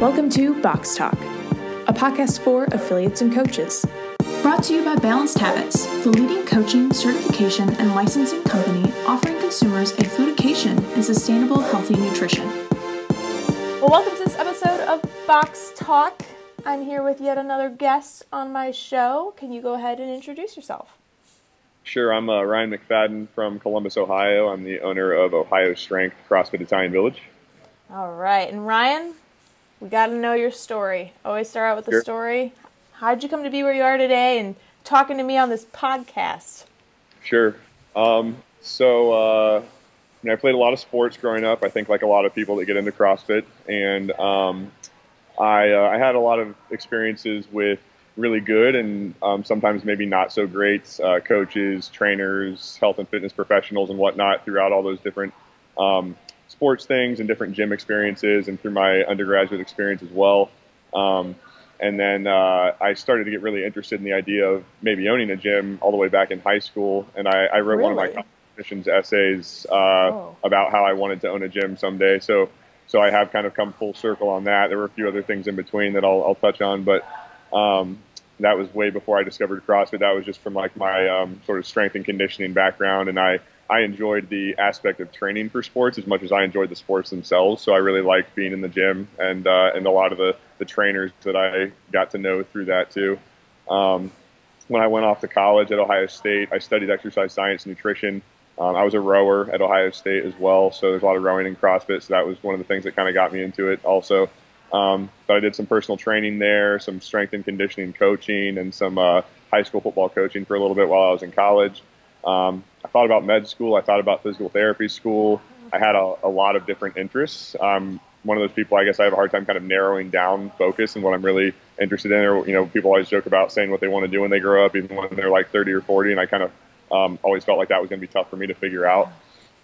Welcome to Box Talk, a podcast for affiliates and coaches. Brought to you by Balanced Habits, the leading coaching, certification, and licensing company offering consumers a foodication and sustainable, healthy nutrition. Well, welcome to this episode of Box Talk. I'm here with yet another guest on my show. Can you go ahead and introduce yourself? Sure, I'm uh, Ryan McFadden from Columbus, Ohio. I'm the owner of Ohio Strength CrossFit Italian Village. All right, and Ryan, we got to know your story. Always start out with the sure. story. How'd you come to be where you are today and talking to me on this podcast? Sure. Um, so, uh, I, mean, I played a lot of sports growing up. I think like a lot of people that get into CrossFit, and um, I, uh, I had a lot of experiences with really good and um, sometimes maybe not so great uh, coaches, trainers, health and fitness professionals, and whatnot throughout all those different um, sports things and different gym experiences and through my undergraduate experience as well. Um, and then uh, I started to get really interested in the idea of maybe owning a gym all the way back in high school. And I, I wrote really? one of my competitions essays uh, oh. about how I wanted to own a gym someday. So, so I have kind of come full circle on that. There were a few other things in between that I'll, I'll touch on, but um, that was way before I discovered CrossFit. That was just from like my um, sort of strength and conditioning background, and I I enjoyed the aspect of training for sports as much as I enjoyed the sports themselves. So I really liked being in the gym and uh, and a lot of the the trainers that I got to know through that too. Um, when I went off to college at Ohio State, I studied exercise science and nutrition. Um, I was a rower at Ohio State as well, so there's a lot of rowing and CrossFit. So that was one of the things that kind of got me into it. Also, um, but I did some personal training there, some strength and conditioning coaching, and some uh, high school football coaching for a little bit while I was in college. Um, I thought about med school. I thought about physical therapy school. I had a, a lot of different interests. I'm one of those people. I guess I have a hard time kind of narrowing down focus and what I'm really interested in. Or you know, people always joke about saying what they want to do when they grow up, even when they're like 30 or 40. And I kind of um, always felt like that was going to be tough for me to figure out.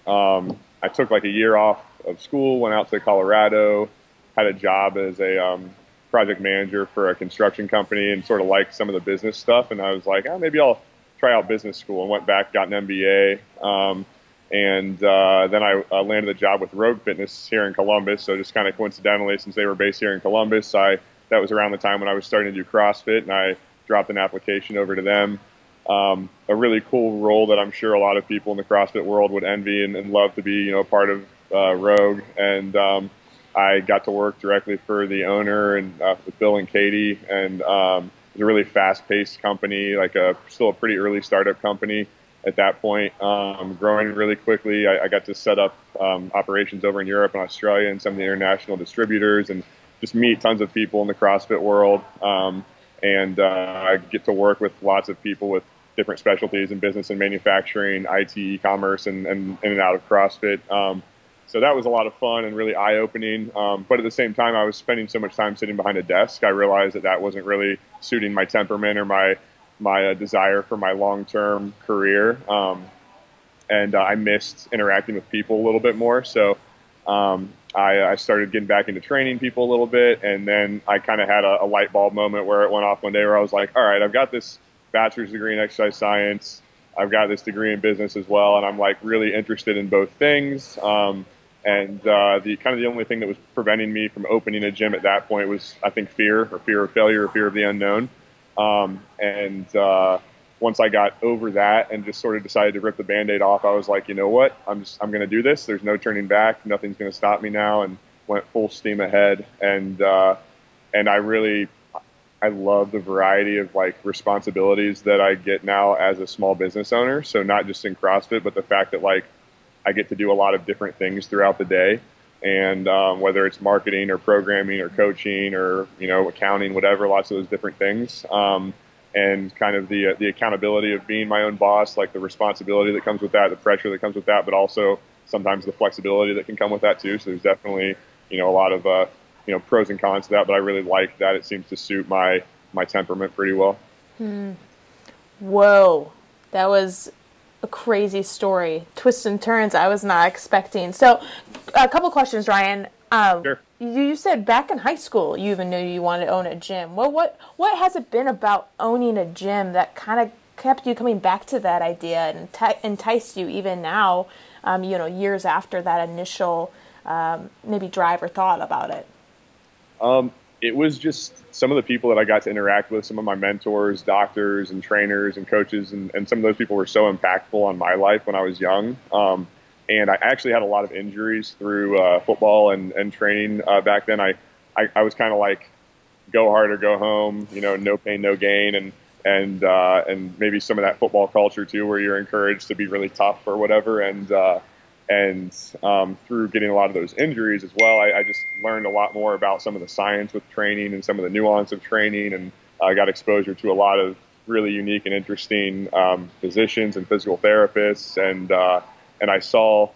Um, I took like a year off of school, went out to Colorado, had a job as a um, project manager for a construction company, and sort of liked some of the business stuff. And I was like, oh, maybe I'll try out business school and went back, got an MBA. Um, and uh, then I uh, landed a job with Rogue Fitness here in Columbus. So just kind of coincidentally, since they were based here in Columbus, I that was around the time when I was starting to do CrossFit, and I dropped an application over to them. Um, a really cool role that I'm sure a lot of people in the CrossFit world would envy and, and love to be, you know, part of uh, Rogue. And um, I got to work directly for the owner and uh, with Bill and Katie, and um, was a really fast-paced company, like a still a pretty early startup company at that point, um, growing really quickly. I, I, got to set up um, operations over in Europe and Australia and some of the international distributors, and just meet tons of people in the CrossFit world. Um, and uh, I get to work with lots of people with different specialties in business and manufacturing, IT, e-commerce, and, and in and out of CrossFit. So that was a lot of fun and really eye opening. Um, but at the same time, I was spending so much time sitting behind a desk. I realized that that wasn't really suiting my temperament or my my uh, desire for my long term career. Um, and uh, I missed interacting with people a little bit more. So um, I, I, started getting back into training people a little bit. And then I kind of had a, a light bulb moment where it went off one day where I was like, all right, I've got this bachelor's degree in exercise science. I've got this degree in business as well, and I'm like really interested in both things. Um, and uh, the kind of the only thing that was preventing me from opening a gym at that point was, I think, fear or fear of failure or fear of the unknown. Um, and uh, once I got over that and just sort of decided to rip the band-aid off, I was like, you know what? I'm just I'm going to do this. There's no turning back. Nothing's going to stop me now. And went full steam ahead. And uh, and I really I love the variety of like responsibilities that I get now as a small business owner. So not just in CrossFit, but the fact that like I get to do a lot of different things throughout the day. And um, whether it's marketing or programming or coaching or you know accounting, whatever, lots of those different things, um, and kind of the uh, the accountability of being my own boss, like the responsibility that comes with that, the pressure that comes with that, but also sometimes the flexibility that can come with that too. So there's definitely you know a lot of uh, you know pros and cons to that, but I really like that. It seems to suit my my temperament pretty well. Hmm. Whoa, that was a crazy story, twists and turns I was not expecting. So, a couple questions, Ryan. Um, sure. You said back in high school you even knew you wanted to own a gym. Well, what what has it been about owning a gym that kind of kept you coming back to that idea and t- enticed you even now? Um, you know, years after that initial um, maybe drive or thought about it. Um, it was just some of the people that I got to interact with, some of my mentors, doctors and trainers and coaches, and, and some of those people were so impactful on my life when I was young. Um, and I actually had a lot of injuries through uh, football and, and training uh, back then. I, I, I was kind of like, go hard or go home, you know, no pain, no gain. And, and, uh, and maybe some of that football culture too, where you're encouraged to be really tough or whatever. And, uh, and um, through getting a lot of those injuries as well, I, I, just learned a lot more about some of the science with training and some of the nuance of training, and I got exposure to a lot of really unique and interesting um, physicians and physical therapists, and uh, and I saw,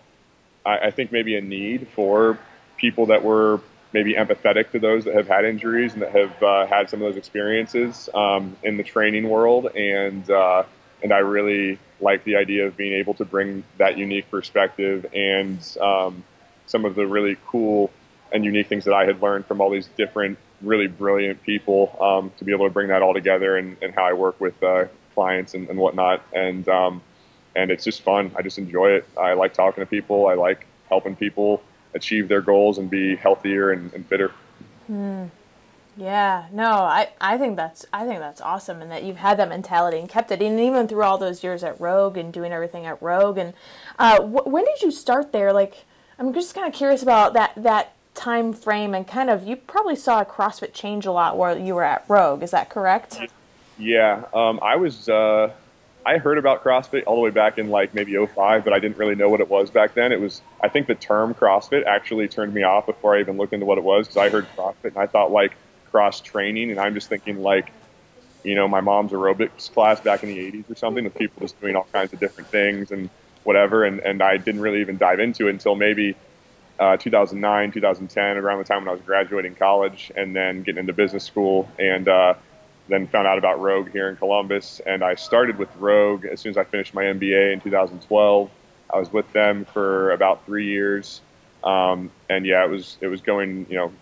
I, I, think maybe a need for people that were maybe empathetic to those that have had injuries and that have uh, had some of those experiences um, in the training world, and uh, and I really like the idea of being able to bring that unique perspective and um, some of the really cool and unique things that I had learned from all these different, really brilliant people um, to be able to bring that all together and, and how I work with uh, clients and, and, whatnot. And um, and it's just fun. I just enjoy it. I like talking to people. I like helping people achieve their goals and be healthier and, and fitter. Mm. Yeah, no, I, I think that's I think that's awesome, and that you've had that mentality and kept it, and even through all those years at Rogue and doing everything at Rogue. And uh, wh- when did you start there? Like, I'm just kind of curious about that that time frame and kind of you probably saw CrossFit change a lot while you were at Rogue. Is that correct? Yeah, um, I was. Uh, I heard about CrossFit all the way back in like maybe 05, but I didn't really know what it was back then. It was I think the term CrossFit actually turned me off before I even looked into what it was because I heard CrossFit and I thought like cross training, and I'm just thinking like, you know, my mom's aerobics class back in the 80s or something with people just doing all kinds of different things and whatever, and and I didn't really even dive into it until maybe. Uh, 2009, 2010, around the time when I was graduating college and then getting into business school, and uh, then found out about Rogue here in Columbus. And I started with Rogue as soon as I finished my MBA in 2012. I was with them for about three years, um, and yeah, it was it was going you know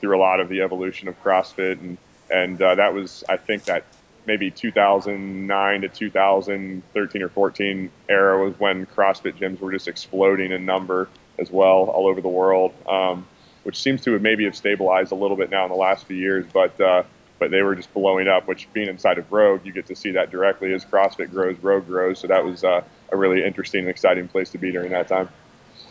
through a lot of the evolution of CrossFit, and and uh, that was I think that maybe 2009 to 2013 or 14 era was when CrossFit gyms were just exploding in number as well all over the world, um, which seems to have maybe have stabilized a little bit now in the last few years, but. Uh, but they were just blowing up. Which, being inside of Rogue, you get to see that directly as CrossFit grows, Rogue grows. So that was uh, a really interesting and exciting place to be during that time.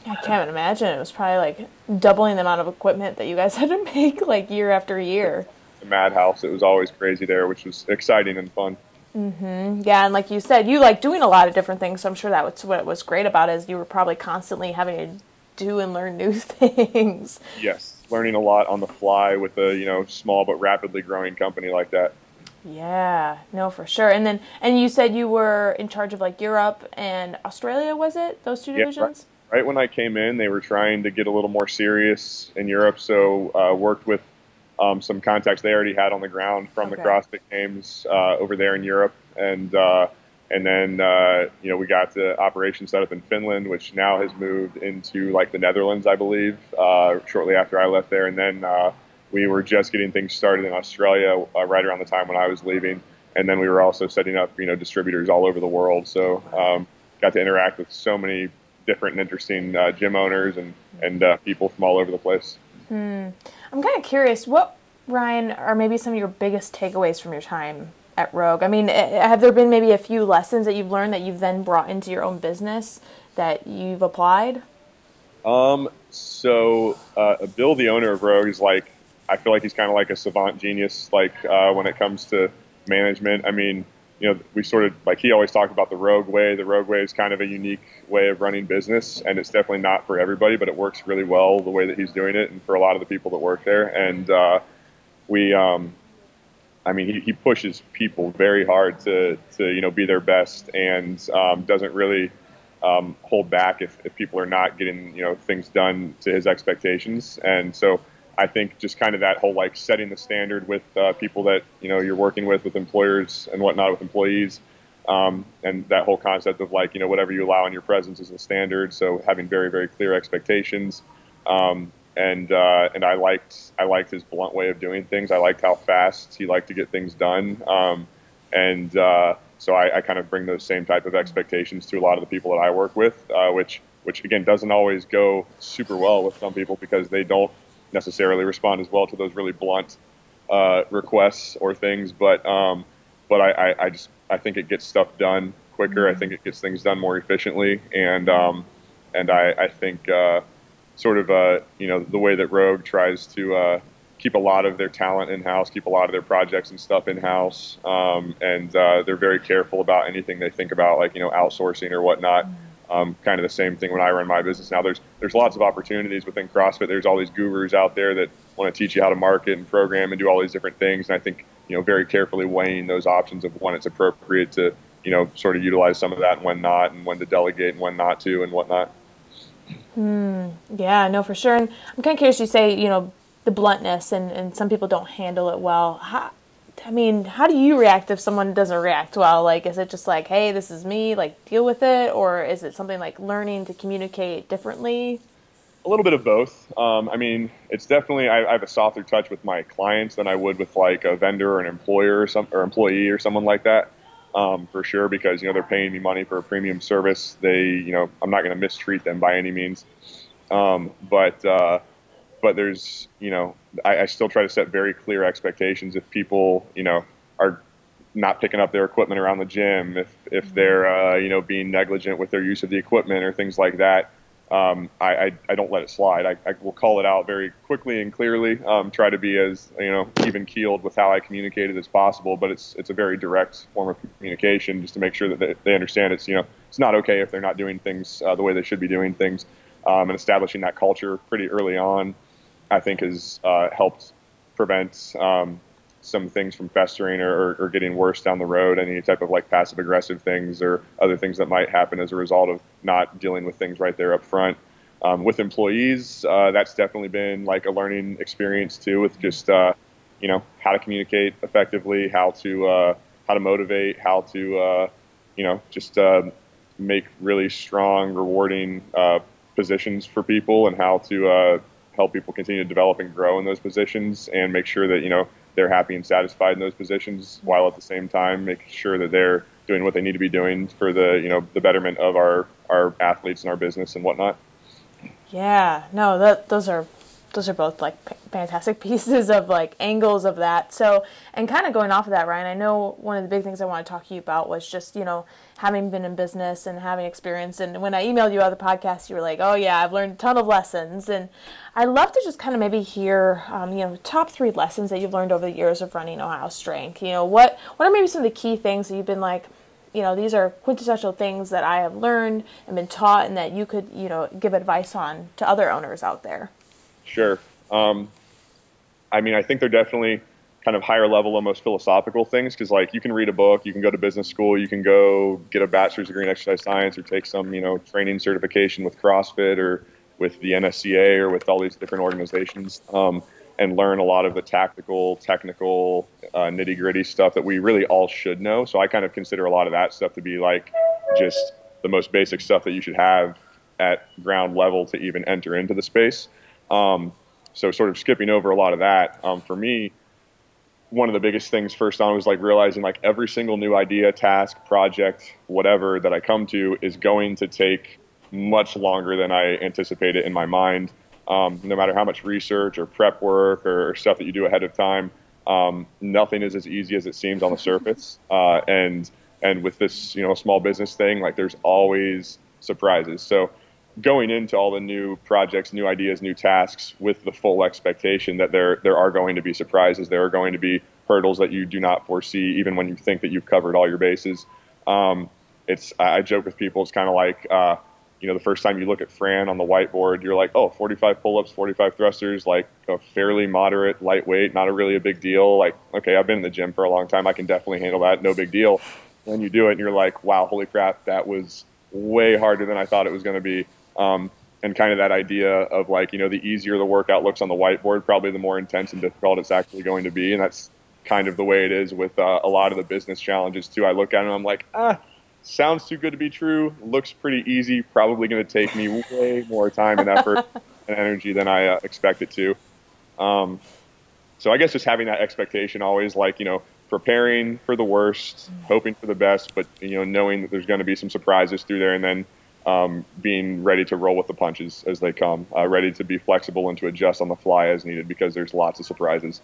I can't imagine. It was probably like doubling the amount of equipment that you guys had to make like year after year. The madhouse. It was always crazy there, which was exciting and fun. Mm-hmm. Yeah, and like you said, you like doing a lot of different things. So I'm sure that was what was great about it is you were probably constantly having to do and learn new things. Yes, learning a lot on the fly with a you know small but rapidly growing company like that. Yeah, no, for sure. And then, and you said you were in charge of like Europe and Australia, was it? Those two divisions? Yeah, right right when I came in, they were trying to get a little more serious in Europe. So uh, worked with um, some contacts they already had on the ground from okay. the CrossFit Games uh, over there in Europe, and uh, and then uh, you know we got the operation set up in Finland, which now has moved into like the Netherlands, I believe, uh, shortly after I left there, and then uh, we were just getting things started in Australia right around the time when I was leaving, and then we were also setting up you know distributors all over the world. So um, got to interact with so many different and interesting uh, gym owners and and uh, people from all over the place. Hmm. I'm kind of curious, what Ryan are maybe some of your biggest takeaways from your time at Rogue? I mean, eh, have there been maybe a few lessons that you've learned that you've then brought into your own business that you've applied? Um. So, uh, Bill, the owner of Rogue, is like I feel like he's kind of like a savant genius, like uh, when it comes to management. I mean you know, we sort of like he always talked about the rogue way. The rogue way is kind of a unique way of running business, and it's definitely not for everybody, but it works really well the way that he's doing it, and for a lot of the people that work there. And uh, we, um, I mean, he, he pushes people very hard to to you know be their best, and um, doesn't really um, hold back if, if people are not getting you know things done to his expectations. And so I think just kind of that whole like setting the standard with uh, people that you know you're working with, with employers and whatnot, with employees, um, and that whole concept of like you know whatever you allow in your presence is the standard. So having very very clear expectations, um, and uh, and I liked I liked his blunt way of doing things. I liked how fast he liked to get things done, um, and uh, so I, I, kind of bring those same type of expectations to a lot of the people that I work with, uh, which which again doesn't always go super well with some people because they don't necessarily respond as well to those really blunt uh, requests or things, but um, but I, I, I, just I think it gets stuff done quicker. Mm-hmm. I think it gets things done more efficiently, and um, and I, I think uh, sort of uh, you know the way that Rogue tries to uh, keep a lot of their talent in house, keep a lot of their projects and stuff in house, um, and uh, they're very careful about anything they think about, like you know outsourcing or whatnot. Mm-hmm. Um, kind of the same thing when I run my business now. There's there's lots of opportunities within CrossFit. There's all these gurus out there that want to teach you how to market and program and do all these different things. And I think you know very carefully weighing those options of when it's appropriate to you know sort of utilize some of that and when not, and when to delegate and when not to, and whatnot. Hmm. Yeah, no, for sure. And I'm kind of curious. You say you know the bluntness, and and some people don't handle it well. How, I mean, how do you react if someone doesn't react well? Like, is it just like, hey, this is me, like, deal with it? Or is it something like learning to communicate differently? A little bit of both. Um, I mean, it's definitely, I, I, have a softer touch with my clients than I would with like a vendor or an employer or, some, or employee or someone like that. Um, for sure, because, you know, they're paying me money for a premium service. They, you know, I'm not going to mistreat them by any means. Um, but, uh, but there's you know I, I, still try to set very clear expectations. If people you know are not picking up their equipment around the gym if if mm-hmm. they're uh, you know being negligent with their use of the equipment or things like that um, I, I, I, don't let it slide. I, I will call it out very quickly and clearly um, try to be as you know even keeled with how I communicate it as possible but it's it's a very direct form of communication just to make sure that they, they understand it's you know it's not okay if they're not doing things uh, the way they should be doing things um, and establishing that culture pretty early on I think has uh, helped prevent um, some things from festering or, or, getting worse down the road. Any type of like passive aggressive things or other things that might happen as a result of not dealing with things right there up front. Um, with employees, uh, that's definitely been like a learning experience too, with just uh, you know how to communicate effectively, how to uh, how to motivate, how to uh, you know just uh, make really strong, rewarding positions for people, and how to help people continue to develop and grow in those positions and make sure that you know they're happy and satisfied in those positions while at the same time making sure that they're doing what they need to be doing for the you know the betterment of our our athletes and our business and whatnot. Yeah. No that those are those are both like fantastic pieces of like angles of that. So, and kind of going off of that, Ryan, I know one of the big things I want to talk to you about was just, you know, having been in business and having experience. And when I emailed you out the podcast, you were like, oh, yeah, I've learned a ton of lessons. And I'd love to just kind of maybe hear, um, you know, top three lessons that you've learned over the years of running Ohio Strength. You know, what, what are maybe some of the key things that you've been like, you know, these are quintessential things that I have learned and been taught and that you could, you know, give advice on to other owners out there? Sure. Um, I mean, I think they're definitely kind of higher level, almost philosophical things because, like, you can read a book, you can go to business school, you can go get a bachelor's degree in exercise science, or take some, you know, training certification with CrossFit or with the NSCA or with all these different organizations, um, and learn a lot of the tactical, technical, uh, nitty gritty stuff that we really all should know. So I kind of consider a lot of that stuff to be like just the most basic stuff that you should have at ground level to even enter into the space. Um, so sort of skipping over a lot of that um, for me, one of the biggest things first on was like realizing like every single new idea, task, project, whatever that I come to is going to take much longer than I anticipated in my mind. Um, no matter how much research or prep work or, stuff that you do ahead of time, um, nothing is as easy as it seems on the surface. Uh, and and with this, you know, small business thing, like there's always surprises. So going into all the new projects, new ideas, new tasks with the full expectation that there there are going to be surprises. There are going to be hurdles that you do not foresee, even when you think that you've covered all your bases. Um, it's I joke with people. It's kind of like uh, you know the first time you look at Fran on the whiteboard, you're like, oh, 45 pull-ups, 45 thrusters, like a fairly moderate, lightweight, not a really a big deal. Like okay, I've been in the gym for a long time. I can definitely handle that. No big deal. When you do it, and you're like, wow, holy crap, that was way harder than I thought it was going to be. Um, and kind of that idea of like, you know, the easier the workout looks on the whiteboard, probably the more intense and difficult it's actually going to be. And that's kind of the way it is with uh, a lot of the business challenges too. I look at it and I'm like, ah, sounds too good to be true. Looks pretty easy. Probably going to take me way more time and effort and energy than I uh, expect it to. Um, so I guess just having that expectation always like, you know, preparing for the worst, hoping for the best, but, you know, knowing that there's going to be some surprises through there and then um, being ready to roll with the punches as they come, uh, ready to be flexible and to adjust on the fly as needed because there's lots of surprises.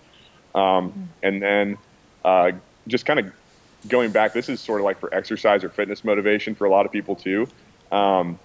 Um, mm-hmm. and then uh, just kind of going back, this is sort of like for exercise or fitness motivation for a lot of people too. Um,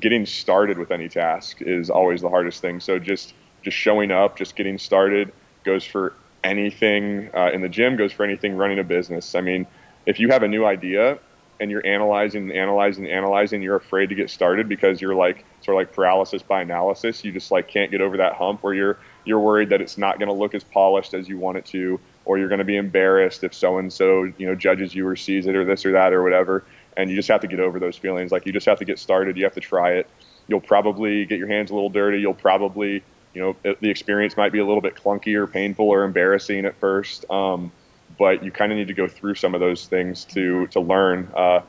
getting started with any task is always the hardest thing. So just just showing up, just getting started goes for anything uh, in the gym, goes for anything running a business. I mean, if you have a new idea and you're analyzing and analyzing and analyzing, you're afraid to get started because you're like sort of like paralysis by analysis. You just like can't get over that hump where you're you're worried that it's not going to look as polished as you want it to, or you're going to be embarrassed if so and so you know judges you or sees it or this or that or whatever. And you just have to get over those feelings. Like you just have to get started. You have to try it. You'll probably get your hands a little dirty. You'll probably you know the experience might be a little bit clunky or painful or embarrassing at first. Um, but you kind of need to go through some of those things to to learn. Uh,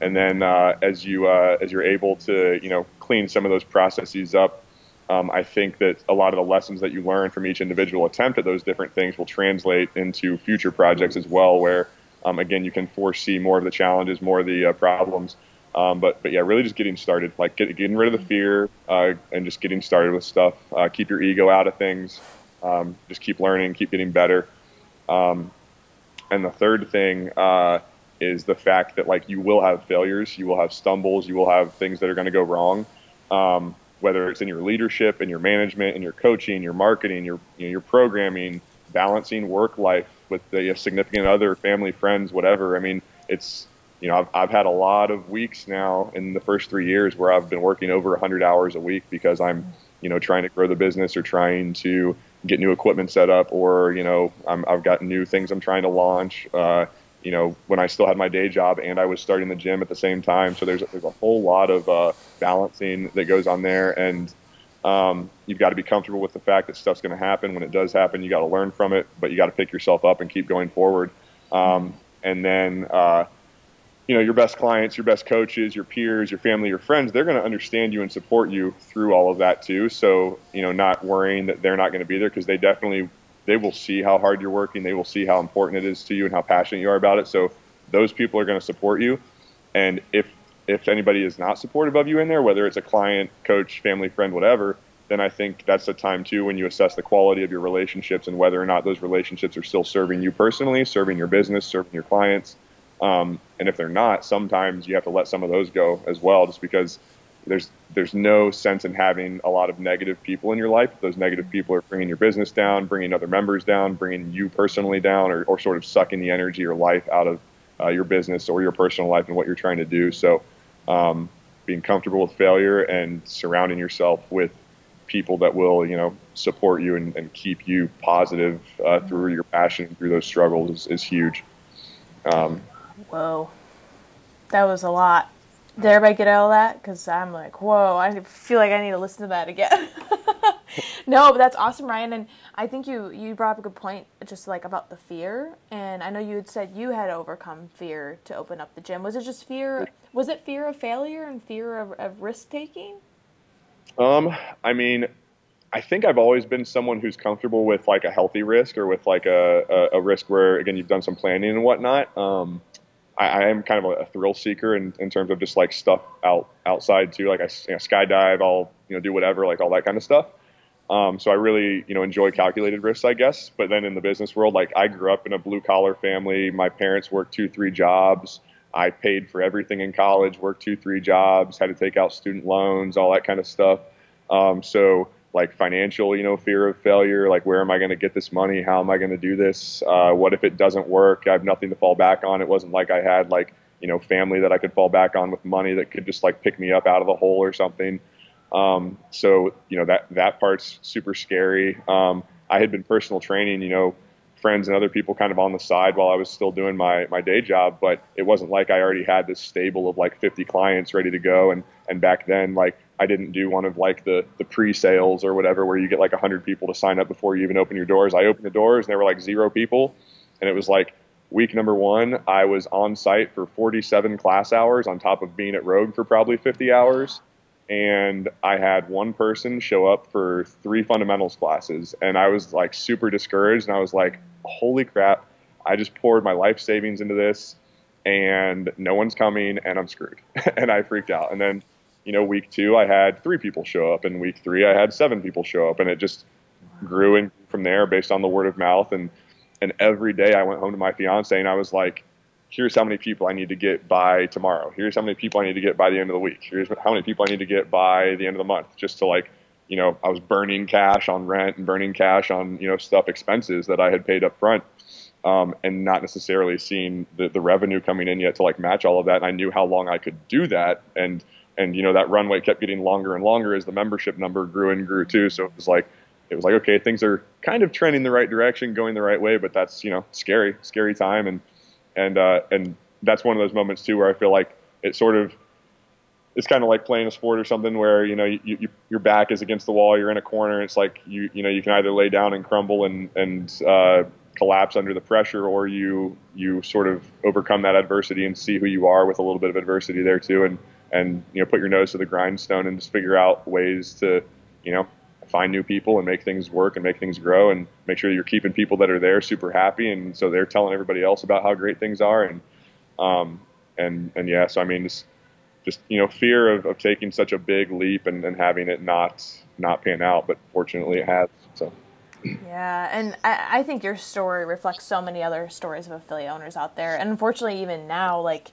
and then uh, as you uh, as you're able to you know clean some of those processes up, um, I think that a lot of the lessons that you learn from each individual attempt at those different things will translate into future projects as well, where um, again you can foresee more of the challenges, more of the uh, problems. Um, but but yeah, really just getting started, like get, getting rid of the fear uh, and just getting started with stuff. Uh, keep your ego out of things. Um, just keep learning, keep getting better. Um, and the third thing uh, is the fact that like you will have failures, you will have stumbles, you will have things that are going to go wrong. Um, whether it's in your leadership, in your management, in your coaching, your marketing, your you know, your programming, balancing work life with the significant other, family, friends, whatever. I mean, it's you know I've I've had a lot of weeks now in the first three years where I've been working over 100 hours a week because I'm you know trying to grow the business or trying to get new equipment set up, or you know, i have got new things I'm trying to launch. Uh, you know, when I still had my day job and I was starting the gym at the same time. So there's there's a whole lot of uh, balancing that goes on there, and um, you've got to be comfortable with the fact that stuff's going to happen. When it does happen, you got to learn from it, but you got to pick yourself up and keep going forward. Um, and then uh, you know your best clients your best coaches your peers your family your friends they're going to understand you and support you through all of that too. So you know not worrying that they're not going to be there because they definitely they will see how hard you're working they will see how important it is to you and how passionate you are about it. So those people are going to support you. And if if anybody is not supportive of you in there whether it's a client coach family friend whatever then i think that's the time too when you assess the quality of your relationships and whether or not those relationships are still serving you personally serving your business serving your clients um, and if they're not, sometimes you have to let some of those go as well, just because there's there's no sense in having a lot of negative people in your life. Those negative people are bringing your business down, bringing other members down, bringing you personally down, or, or sort of sucking the energy or life out of uh, your business or your personal life and what you're trying to do. So, um, being comfortable with failure and surrounding yourself with people that will, you know, support you and, and keep you positive uh, through your passion, through those struggles is, is huge. Um, Whoa. That was a lot. Did everybody get all that? Because I'm like, whoa, I feel like I need to listen to that again. no, but that's awesome, Ryan. And I think you, you brought up a good point, just like about the fear. And I know you had said you had overcome fear to open up the gym. Was it just fear? Was it fear of failure and fear of, of risk taking? Um, I mean, I think I've always been someone who's comfortable with like a healthy risk or with like a, a, a risk where, again, you've done some planning and whatnot. Um, I, I am kind of a, a, thrill seeker in, in terms of just like stuff out outside too. Like I you know, skydive, I'll you know do whatever, like all that kind of stuff. Um, so I really you know enjoy calculated risks, I guess. But then in the business world, like I grew up in a blue collar family. My parents worked two, three jobs. I paid for everything in college, worked two, three jobs, had to take out student loans, all that kind of stuff. Um, so like financial, you know, fear of failure. Like, where am I going to get this money? How am I going to do this? Uh, what if it doesn't work? I have nothing to fall back on. It wasn't like I had like, you know, family that I could fall back on with money that could just like pick me up out of the hole or something. Um, so, you know, that, that part's super scary. Um, I had been personal training, you know, friends and other people kind of on the side while I was still doing my, my day job, but it wasn't like I already had this stable of like 50 clients ready to go. And, and back then, like I didn't do one of like the the pre-sales or whatever where you get like 100 people to sign up before you even open your doors. I opened the doors and there were like zero people. And it was like week number 1 I was on site for 47 class hours on top of being at Rogue for probably 50 hours. And I had one person show up for three fundamentals classes. And I was like super discouraged. And I was like holy crap I just poured my life savings into this and no one's coming and I'm screwed. And I freaked out. And then you know, week two, I had three people show up, and week three, I had seven people show up, and it just grew and from there based on the word of mouth. And and every day, I went home to my fiance, and I was like, "Here's how many people I need to get by tomorrow. Here's how many people I need to get by the end of the week. Here's how many people I need to get by the end of the month, just to like." You know, I was burning cash on rent and burning cash on you know stuff expenses that I had paid up front, um, and not necessarily seeing the, the revenue coming in yet to like match all of that. And I knew how long I could do that, and and you know that runway kept getting longer and longer as the membership number grew and grew too. So it was like it was like okay, things are kind of trending the right direction, going the right way, but that's you know scary, scary time, and and uh, and that's one of those moments too where I feel like it sort of it's kind of like playing a sport or something where you know you, you, your back is against the wall, you're in a corner. It's like you you know you can either lay down and crumble and and uh, collapse under the pressure, or you you sort of overcome that adversity and see who you are with a little bit of adversity there too, and and you know put your nose to the grindstone and just figure out ways to you know find new people and make things work and make things grow and make sure you're keeping people that are there super happy. And so they're telling everybody else about how great things are. And um and and yeah so I mean just just you know fear of, of taking such a big leap and, and having it not not pan out. But fortunately it has so. Yeah, and I, I think your story reflects so many other stories of affiliate owners out there. And unfortunately, even now, like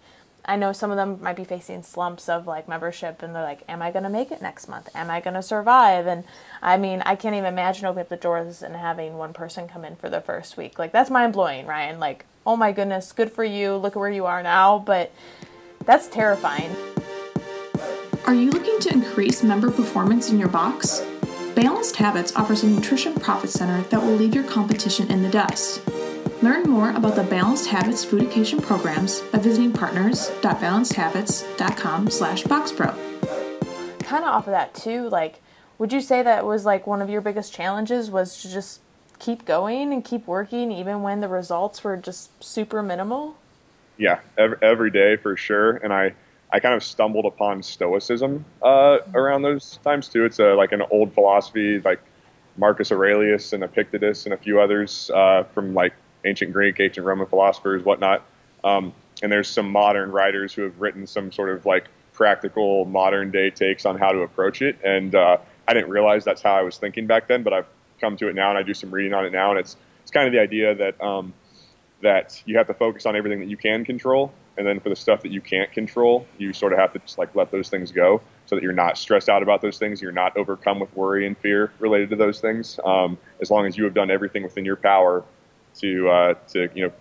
I know some of them might be facing slumps of like membership and they're like, Am I gonna make it next month? Am I gonna survive? And I mean, I can't even imagine opening up the doors and having one person come in for the first week. Like that's mind blowing, Ryan. Like, oh my goodness, good for you, look at where you are now, but that's terrifying. Are you looking to increase member performance in your box? Balanced Habits offers a nutrition profit center that will leave your competition in the dust. Learn more about the Balanced Habits foodication programs by visiting partners.balancedhabits.com slash boxpro. Kind of off of that too, like, would you say that was like one of your biggest challenges was to just keep going and keep working even when the results were just super minimal? Yeah, every, every day for sure. And I, I kind of stumbled upon stoicism uh, around those times too. It's a, like an old philosophy, like Marcus Aurelius and Epictetus and a few others uh, from like ancient Greek, ancient Roman philosophers, whatnot. Um, and there's some modern writers who have written some sort of like practical modern day takes on how to approach it. And uh, I didn't realize that's how I was thinking back then, but I've come to it now and I do some reading on it now. And it's, it's kind of the idea that, um, that you have to focus on everything that you can control. And then for the stuff that you can't control, you sort of have to just like let those things go so that you're not stressed out about those things. You're not overcome with worry and fear related to those things. Um, as long as you have done everything within your power to uh, to you know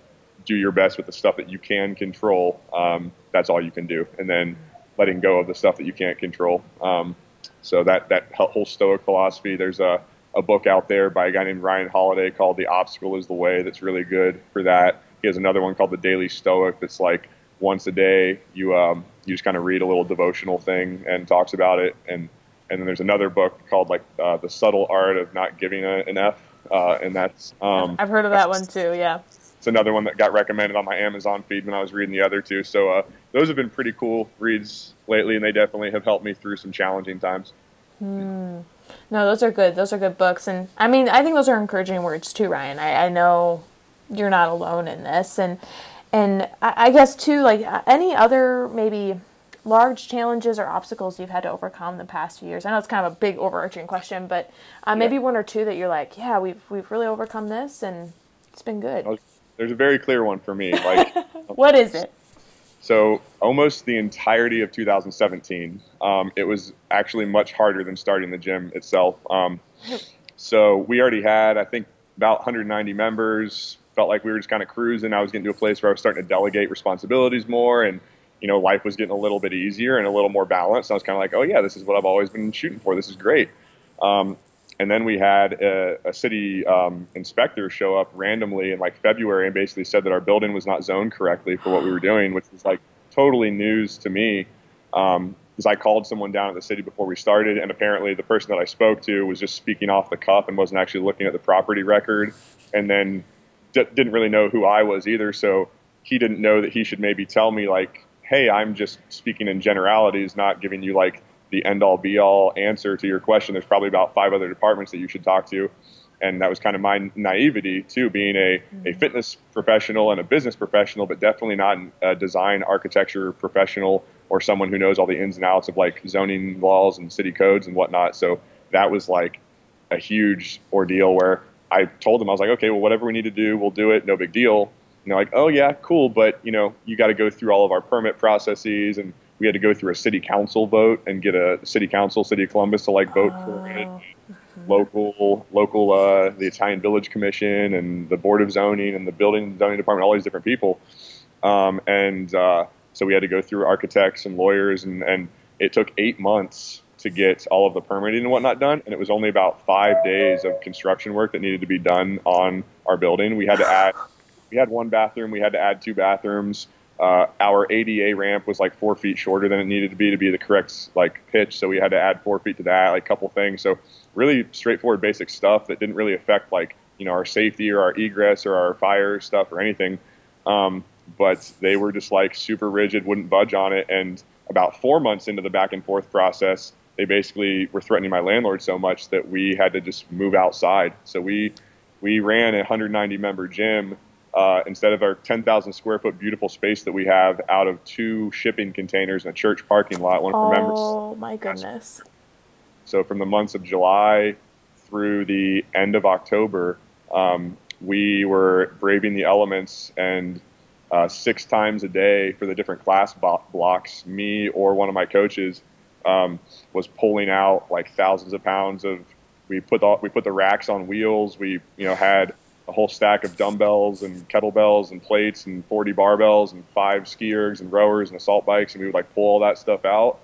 do your best with the stuff that you can control. Um, that's all you can do, and then letting go of the stuff that you can't control. Um, so that that whole Stoic philosophy. There's a a book out there by a guy named Ryan Holiday called "The Obstacle Is the Way." That's really good for that. He has another one called "The Daily Stoic." That's like once a day you um, you just kind of read a little devotional thing and talks about it and and then there's another book called like uh, the subtle art of not giving a, an F uh, and that's um, I've heard of that one too. Yeah, it's another one that got recommended on my Amazon feed when I was reading the other two. So uh, those have been pretty cool reads lately, and they definitely have helped me through some challenging times. Hmm. No, those are good. Those are good books, and I mean, I think those are encouraging words too, Ryan. I, I know you're not alone in this, and and I, I guess too, like any other maybe large challenges or obstacles you've had to overcome in the past few years? I know it's kind of a big overarching question, but uh, maybe yeah. one or two that you're like, yeah, we've we've really overcome this, and it's been good. There's a very clear one for me. Like, what is it? So almost the entirety of 2017, um, it was actually much harder than starting the gym itself. Um, so we already had, I think, about 190 members. Felt like we were just kind of cruising. I was getting to a place where I was starting to delegate responsibilities more and you know, life was getting a little bit easier and a little more balanced. I was kind of like, oh yeah, this is what I've always been shooting for. This is great. Um, and then we had a, a city um, inspector show up randomly in like February and basically said that our building was not zoned correctly for what we were doing, which was like totally news to me. Um, because I called someone down at the city before we started, and apparently the person that I spoke to was just speaking off the cuff and wasn't actually looking at the property record, and then d- didn't really know who I was either. So he didn't know that he should maybe tell me like hey, I'm just speaking in generalities, not giving you like the end all be all answer to your question. There's probably about five other departments that you should talk to. And that was kind of my naivety too, being a, mm-hmm. a fitness professional and a business professional, but definitely not a design architecture professional or someone who knows all the ins and outs of like zoning laws and city codes and whatnot. So that was like a huge ordeal where I told them I was like, okay, well, whatever we need to do, we'll do it. No big deal. And they're like, oh yeah, cool, but you know, you got to go through all of our permit processes, and we had to go through a city council vote and get a city council, city of Columbus, to like vote oh. for it. Mm-hmm. Local, local, uh, the Italian Village Commission and the Board of Zoning and the Building and Zoning Department, all these different people, um, and uh, so we had to go through architects and lawyers, and, and it took eight months to get all of the permitting and whatnot done. And it was only about five days of construction work that needed to be done on our building. We had to add, we had one bathroom, we had to add two bathrooms. Uh, our ADA ramp was like four feet shorter than it needed to be to be the correct like pitch, so we had to add four feet to that, like a couple things. So really straightforward, basic stuff that didn't really affect like you know our safety or our egress or our fire stuff or anything. Um, but they were just like super rigid, wouldn't budge on it. And about four months into the back and forth process, they basically were threatening my landlord so much that we had to just move outside. So we we ran a 190 member gym uh, instead of our 10,000 square foot beautiful space that we have out of two shipping containers in a church parking lot. One for members. Oh my goodness! So from the months of July through the end of October, um, we were braving the elements and uh, six times a day for the different class bo- blocks, me or one of my coaches um, was pulling out like thousands of pounds of. We put the we put the racks on wheels. We you know had a whole stack of dumbbells and kettlebells and plates and 40 barbells and five ski ergs and rowers and assault bikes, and we would like pull all that stuff out,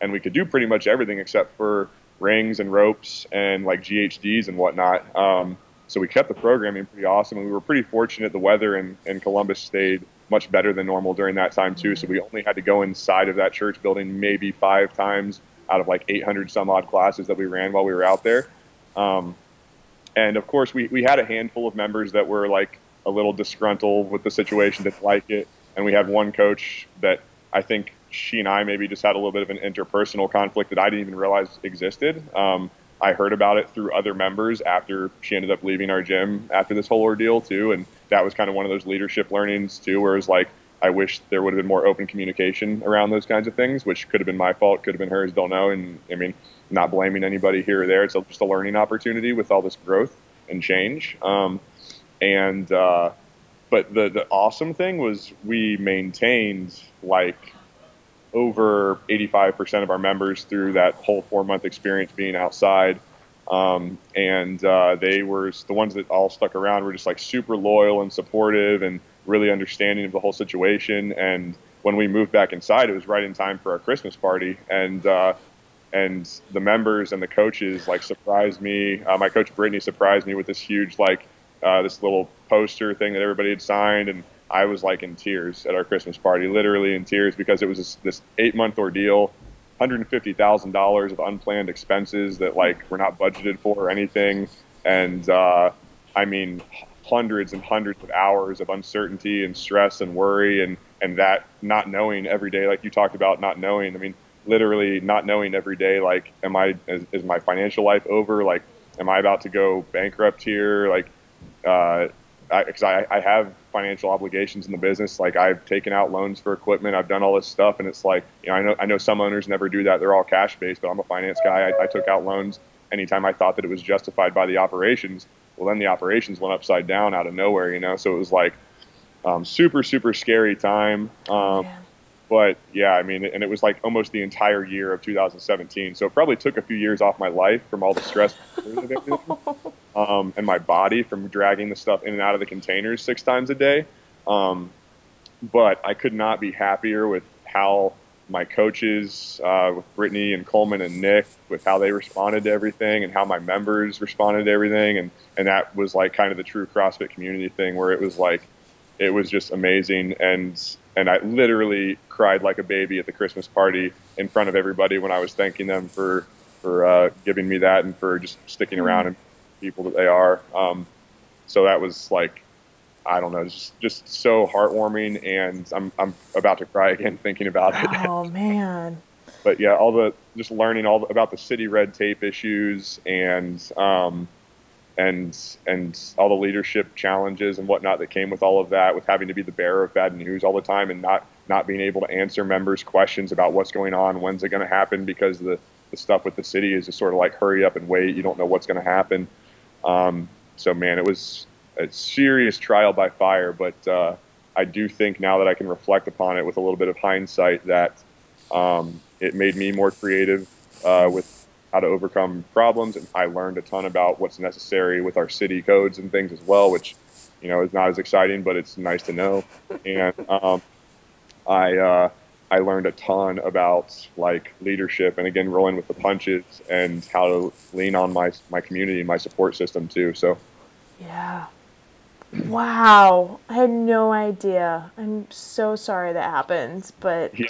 and we could do pretty much everything except for rings and ropes and like GHDs and whatnot. Um, so we kept the programming pretty awesome, and we were pretty fortunate. The weather in, in Columbus stayed much better than normal during that time too. So we only had to go inside of that church building maybe five times out of like 800 some odd classes that we ran while we were out there. Um, and of course, we, we had a handful of members that were like a little disgruntled with the situation, didn't like it. And we had one coach that I think she and I maybe just had a little bit of an interpersonal conflict that I didn't even realize existed. Um, I heard about it through other members after she ended up leaving our gym after this whole ordeal too, and that was kind of one of those leadership learnings too, where it's like I wish there would have been more open communication around those kinds of things, which could have been my fault, could have been hers, don't know. And I mean, not blaming anybody here or there. It's just a learning opportunity with all this growth and change. Um, and uh, but the the awesome thing was we maintained like over 85% of our members through that whole four month experience being outside. Um, and uh, they were the ones that all stuck around were just like super loyal and supportive and really understanding of the whole situation. And when we moved back inside, it was right in time for our Christmas party. And uh, and the members and the coaches like surprised me. Uh, my coach Brittany surprised me with this huge like uh, this little poster thing that everybody had signed and I was like in tears at our Christmas party, literally in tears because it was this, this eight month ordeal, $150,000 of unplanned expenses that like were not budgeted for or anything. And, uh, I mean, hundreds and hundreds of hours of uncertainty and stress and worry and, and that not knowing every day, like you talked about not knowing, I mean, literally not knowing every day, like, am I, is, is my financial life over? Like, am I about to go bankrupt here? Like, uh, because I, I, I, have financial obligations in the business. Like I've taken out loans for equipment. I've done all this stuff, and it's like you know I know I know some owners never do that. They're all cash based, but I'm a finance guy. I, I took out loans anytime I thought that it was justified by the operations. Well, then the operations went upside down out of nowhere, you know. So it was like um, super super scary time. Um, yeah. But yeah, I mean, and it was like almost the entire year of 2017. So it probably took a few years off my life from all the stress um, and my body from dragging the stuff in and out of the containers six times a day. Um, but I could not be happier with how my coaches, uh, with Brittany and Coleman and Nick, with how they responded to everything and how my members responded to everything. And, and that was like kind of the true CrossFit community thing where it was like, it was just amazing. And, and I literally cried like a baby at the Christmas party in front of everybody when I was thanking them for, for uh, giving me that and for just sticking around mm-hmm. and people that they are. Um, so that was like, I don't know, just just so heartwarming, and I'm I'm about to cry again thinking about it. Oh man. but yeah, all the just learning all the, about the city red tape issues and um, and and all the leadership challenges and whatnot that came with all of that, with having to be the bearer of bad news all the time and not not being able to answer members' questions about what's going on, when's it going to happen, because the the stuff with the city is just sort of like hurry up and wait. You don't know what's going to happen. Um, so man, it was a serious trial by fire, but uh, I do think now that I can reflect upon it with a little bit of hindsight that um, it made me more creative uh, with how to overcome problems, and I learned a ton about what's necessary with our city codes and things as well, which you know is not as exciting, but it's nice to know. And um, I uh, I learned a ton about like leadership, and again, rolling with the punches, and how to lean on my my community, and my support system too. So, yeah. Wow, I had no idea. I'm so sorry that happened, but yeah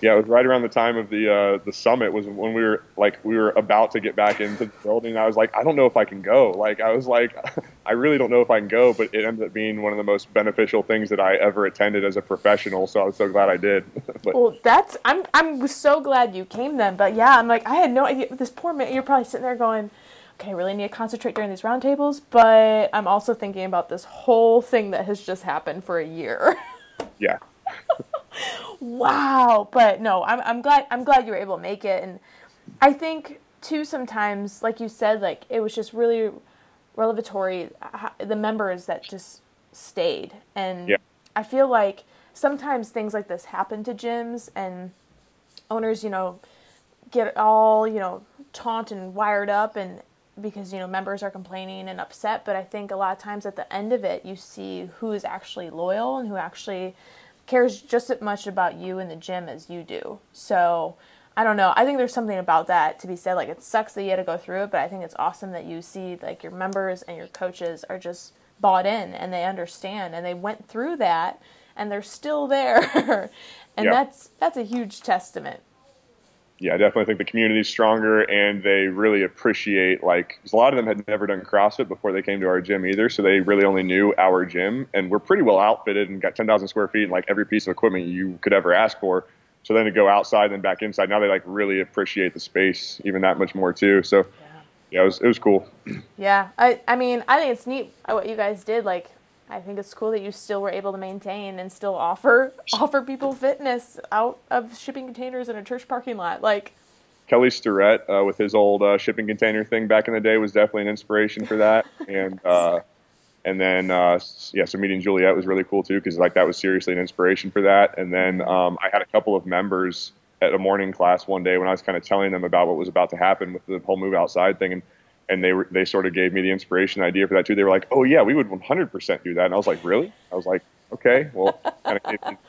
yeah, it was right around the time of the uh, the summit was when we were like we were about to get back into the building. I was like, I don't know if I can go. Like I was like, I really don't know if I can go. But it ended up being one of the most beneficial things that I ever attended as a professional. So I was so glad I did. but, well, that's I'm I'm so glad you came then. But yeah, I'm like I had no idea. This poor man, you're probably sitting there going. Okay, I really need to concentrate during these roundtables, but I'm also thinking about this whole thing that has just happened for a year. yeah, wow. But no, I'm I'm glad I'm glad you were able to make it, and I think too sometimes, like you said, like it was just really revelatory the members that just stayed, and yeah. I feel like sometimes things like this happen to gyms and owners, you know, get all you know taunt and wired up and because you know members are complaining and upset but i think a lot of times at the end of it you see who is actually loyal and who actually cares just as much about you in the gym as you do. So I don't know. I think there's something about that to be said. Like it sucks that you had to go through it, but I think it's awesome that you see like your members and your coaches are just bought in and they understand and they went through that and they're still there. and yep. that's that's a huge testament yeah, I definitely think the community is stronger and they really appreciate like a lot of them had never done CrossFit before they came to our gym either, so they really only knew our gym and we're pretty well outfitted and got 10,000 square feet and like every piece of equipment you could ever ask for. So then to go outside and then back inside, now they like really appreciate the space even that much more too. So yeah, yeah it was it was cool. Yeah, I I mean I think it's neat uh, what you guys did like I think it's cool that you still were able to maintain and still offer offer people fitness out of shipping containers in a church parking lot. Like Kelly Starrett uh, with his old uh, shipping container thing back in the day was definitely an inspiration for that. and uh, and then uh, yeah, so meeting Juliet was really cool too because like that was seriously an inspiration for that. And then um, I had a couple of members at a morning class one day when I was kind of telling them about what was about to happen with the whole move outside thing and and they were they sort of gave me the inspiration idea for that too. They were like, "Oh yeah, we would 100% do that," and I was like, "Really?" I was like, "Okay, well, kind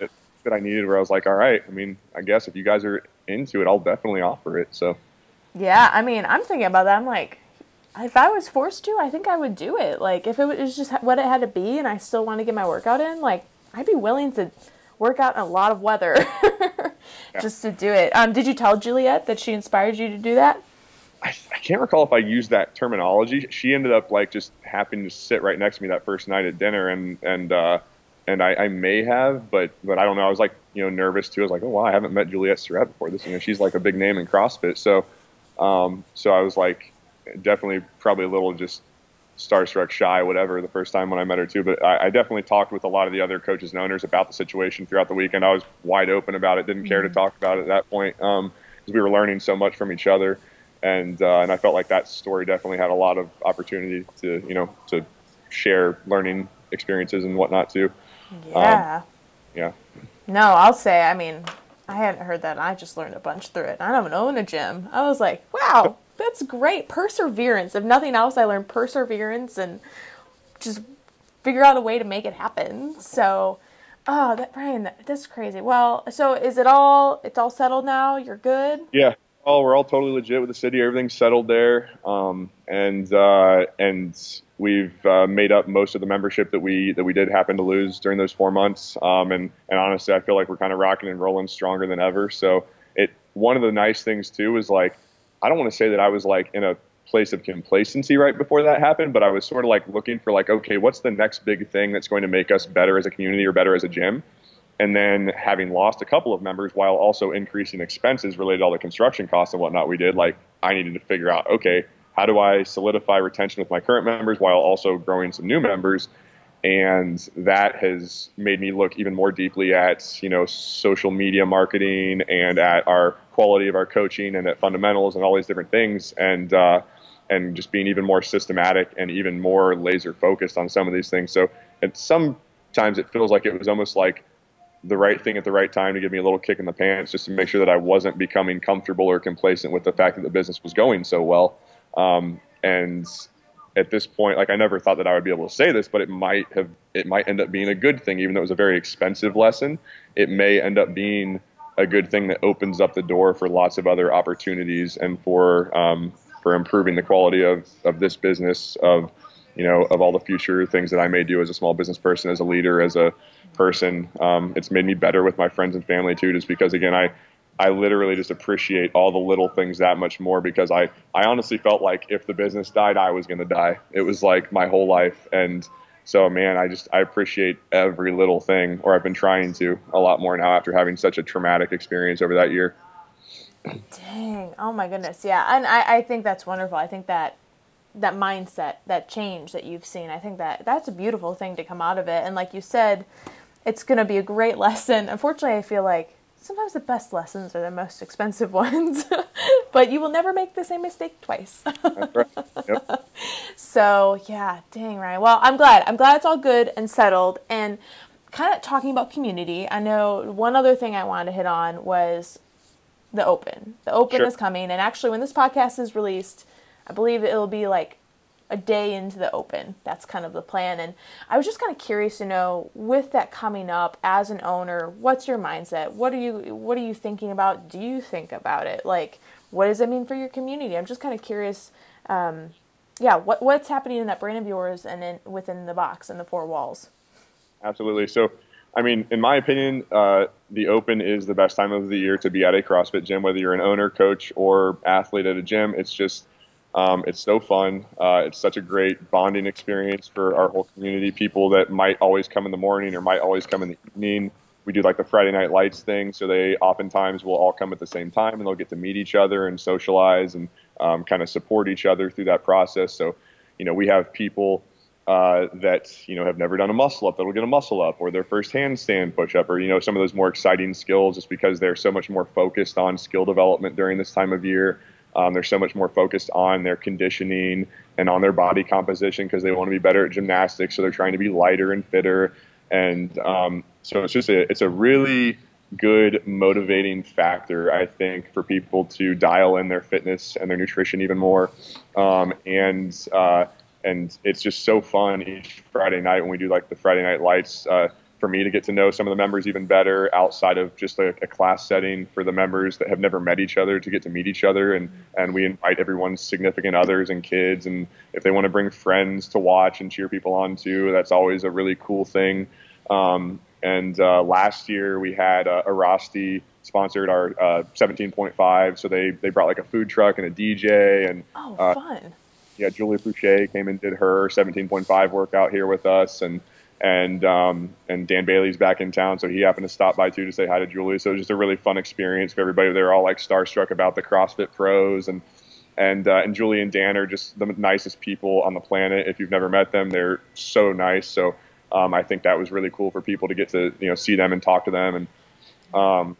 of that I needed." Where I was like, "All right, I mean, I guess if you guys are into it, I'll definitely offer it." So, yeah, I mean, I'm thinking about that. I'm like, if I was forced to, I think I would do it. Like, if it was just what it had to be, and I still want to get my workout in, like, I'd be willing to work out in a lot of weather just to do it. Um, did you tell Juliet that she inspired you to do that? I, I, can't recall if I used that terminology. She ended up like just happening to sit right next to me that first night at dinner, and and uh, and I, I may have, but but I don't know. I was like you know nervous too. I was like, oh wow, I haven't met Juliet Starrett before. This you know she's like a big name in CrossFit, so um, so I was like definitely probably a little just starstruck, shy, whatever the first time when I met her too. But I, I, definitely talked with a lot of the other coaches and owners about the situation throughout the weekend. I was wide open about it. Didn't care to mm-hmm. talk about it at that point because um, we were learning so much from each other and uh, and I felt like that story definitely had a lot of opportunity to you know to share learning experiences and whatnot too. Yeah. Um, yeah. No, I'll say. I mean, I hadn't heard that. I just learned a bunch through it. I don't own a gym. I was like, wow, that's great. Perseverance. If nothing else, I learned perseverance and just figure out a way to make it happen. So. Oh, that Brian, that, that's crazy. Well, so is it all? It's all settled now. You're good. Yeah, Oh, we're all totally legit with the city. Everything's settled there, um, and uh, and we've uh, made up most of the membership that we that we did happen to lose during those four months. Um, and and honestly, I feel like we're kind of rocking and rolling stronger than ever. So it one of the nice things too is like I don't want to say that I was like in a place of complacency right before that happened, but I was sort of like looking for like okay, what's the next big thing that's going to make us better as a community or better as a gym? And then having lost a couple of members while also increasing expenses related to all the construction costs and whatnot we did, like I needed to figure out, okay, how do I solidify retention with my current members while also growing some new members? And that has made me look even more deeply at, you know, social media marketing and at our quality of our coaching and at fundamentals and all these different things. And, uh, and just being even more systematic and even more laser focused on some of these things. So at sometimes it feels like it was almost like the right thing at the right time to give me a little kick in the pants just to make sure that I wasn't becoming comfortable or complacent with the fact that the business was going so well. Um, and at this point, like I never thought that I would be able to say this, but it might have, it might end up being a good thing, even though it was a very expensive lesson. It may end up being a good thing that opens up the door for lots of other opportunities and for um, for improving the quality of of this business of you know of all the future things that I may do as a small business person, as a leader, as a person. Um, it's made me better with my friends and family too, just because again I I literally just appreciate all the little things that much more because I, I honestly felt like if the business died, I was going to die. It was like my whole life. And so, man, I just, I appreciate every little thing, or I've been trying to a lot more now after having such a traumatic experience over that year. Dang. Oh my goodness. Yeah. And I, I think that's wonderful. I think that that mindset, that change that you've seen, I think that that's a beautiful thing to come out of it. And like you said, it's going to be a great lesson. Unfortunately, I feel like sometimes the best lessons are the most expensive ones, but you will never make the same mistake twice. yep. So yeah, dang Ryan. Well, I'm glad. I'm glad it's all good and settled. And kind of talking about community, I know one other thing I wanted to hit on was the open. The open sure. is coming, and actually, when this podcast is released, I believe it'll be like a day into the open. That's kind of the plan. And I was just kind of curious to know, with that coming up as an owner, what's your mindset? What are you What are you thinking about? Do you think about it? Like, what does it mean for your community? I'm just kind of curious. Um, yeah, what what's happening in that brain of yours and in, within the box and the four walls? Absolutely. So. I mean, in my opinion, uh, the open is the best time of the year to be at a CrossFit gym, whether you're an owner, coach, or athlete at a gym. It's just um, it's so fun. Uh, it's such a great bonding experience for our whole community. People that might always come in the morning or might always come in the evening. We do like the Friday night lights thing, so they oftentimes will all come at the same time and they'll get to meet each other and socialize and um, kind of support each other through that process. So, you know, we have people uh, that you know have never done a muscle up that'll get a muscle up or their first handstand push up or you know some of those more exciting skills just because they're so much more focused on skill development during this time of year um, they're so much more focused on their conditioning and on their body composition because they want to be better at gymnastics. So they're trying to be lighter and fitter. And um, so it's just a, it's a really good motivating factor, I think, for people to dial in their fitness and their nutrition even more. Um, and uh, and it's just so fun each Friday night when we do like the Friday night lights. Uh, for me to get to know some of the members even better outside of just a, a, class setting for the members that have never met each other to get to meet each other and and we invite everyone's significant others and kids and if they want to bring friends to watch and cheer people on too that's always a really cool thing. Um, and uh, last year we had uh, Arasti sponsored our uh, 17.5 so they they brought like a food truck and a DJ and oh uh, fun. yeah Julie Foucher came and did her 17.5 workout here with us and and um, and Dan Bailey's back in town, so he happened to stop by too to say hi to Julie. So it was just a really fun experience for everybody. They're all like starstruck about the CrossFit pros, and and uh, and Julie and Dan are just the nicest people on the planet. If you've never met them, they're so nice. So um, I think that was really cool for people to get to you know see them and talk to them. And um,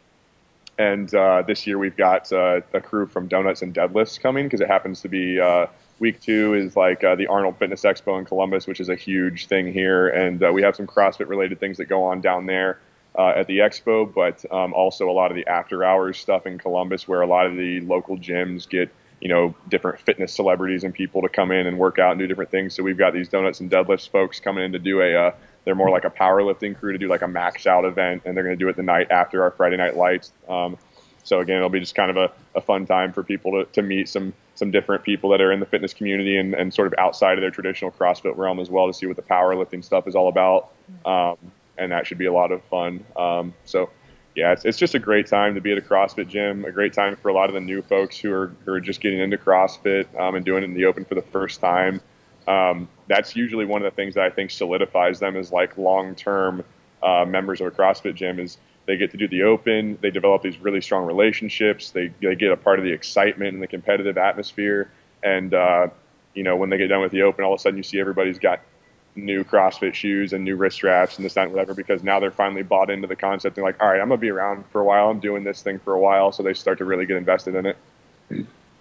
and uh, this year we've got uh, a crew from Donuts and Deadlifts coming because it happens to be uh, week two is like uh, the Arnold Fitness Expo in Columbus, which is a huge thing here, and uh, we have some CrossFit related things that go on down there uh, at the expo, but um, also a lot of the after hours stuff in Columbus, where a lot of the local gyms get you know different fitness celebrities and people to come in and work out and do different things. So we've got these donuts and deadlifts folks coming in to do a. Uh, they're more like a powerlifting crew to do like a max out event, and they're going to do it the night after our Friday night lights. Um, so again, it'll be just kind of a, a fun time for people to, to meet some some different people that are in the fitness community and, and sort of outside of their traditional CrossFit realm as well to see what the powerlifting stuff is all about. Um, and that should be a lot of fun. Um, so yeah, it's, it's just a great time to be at a CrossFit gym, a great time for a lot of the new folks who are, who are just getting into CrossFit um, and doing it in the open for the first time. Um, that's usually one of the things that I think solidifies them as like long-term uh, members of a CrossFit gym is – they get to do the open. They develop these really strong relationships. They, they get a part of the excitement and the competitive atmosphere. and uh, you know when they get done with the open, all of a sudden you see everybody's got new CrossFit shoes and new wrist straps and this that and whatever because now they're finally bought into the concept They're like, all right, I'm gonna be around for a while. I'm doing this thing for a while, so they start to really get invested in it.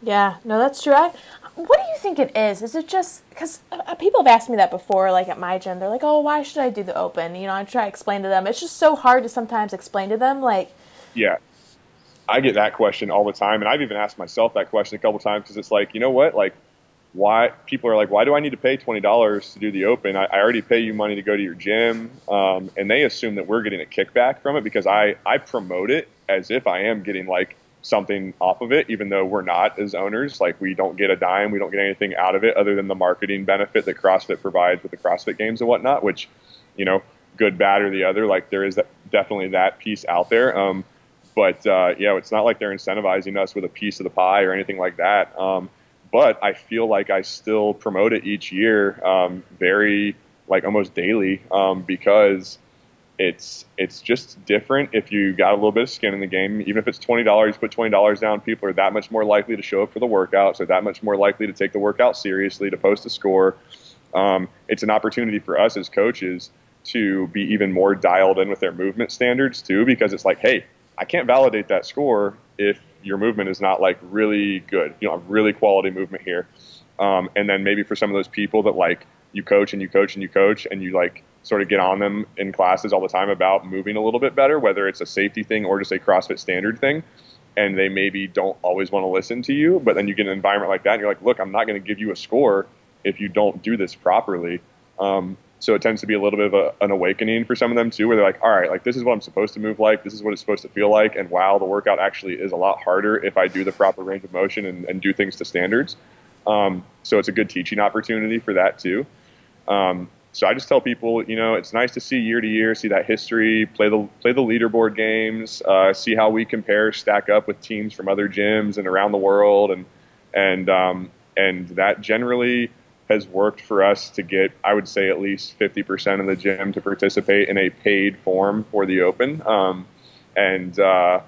Yeah, no, that's true. I, what do you think it is? Is it just because uh, people have asked me that before, like at my gym? They're like, "Oh, why should I do the open?" You know, I try to explain to them. It's just so hard to sometimes explain to them, like. Yeah, I get that question all the time, and I've even asked myself that question a couple times because it's like, you know what, like, why people are like, why do I need to pay twenty dollars to do the open? I, I, already pay you money to go to your gym, um, and they assume that we're getting a kickback from it because I I promote it as if I am getting like something off of it, even though we're not as owners. Like we don't get a dime, we don't get anything out of it other than the marketing benefit that CrossFit provides with the CrossFit Games and whatnot. Which, you know, good, bad, or the other. Like there is definitely that piece out there. Um, but uh, yeah, it's not like they're incentivizing us with a piece of the pie or anything like that. Um, but I feel like I still promote it each year, um, very like almost daily, um, because it's it's just different if you got a little bit of skin in the game. Even if it's twenty dollars, put twenty dollars down. People are that much more likely to show up for the workout, so that much more likely to take the workout seriously, to post a score. Um, it's an opportunity for us as coaches to be even more dialed in with their movement standards too, because it's like, hey, I can't validate that score if your movement is not like really good, you know, really quality movement here. Um, and then maybe for some of those people that like you coach and you coach and you coach and you like sort of get on them in classes all the time about moving a little bit better, whether it's a safety thing or just a CrossFit standard thing. And they maybe don't always want to listen to you, but then you get an environment like that, and you're like, look, I'm not going to give you a score if you don't do this properly. Um, so it tends to be a little bit of a, an awakening for some of them too, where they're like, all right, like this is what I'm supposed to move like, this is what it's supposed to feel like, and wow, the workout actually is a lot harder if I do the proper range of motion and, and do things to standards. Um, so it's a good teaching opportunity for that too. Um, so I just tell people, you know, it's nice to see year to year, see that history, play the play the leaderboard games, uh, see how we compare, stack up with teams from other gyms and around the world, and and um, and that generally has worked for us to get, I would say, at least 50% of the gym to participate in a paid form for the Open, um, and uh,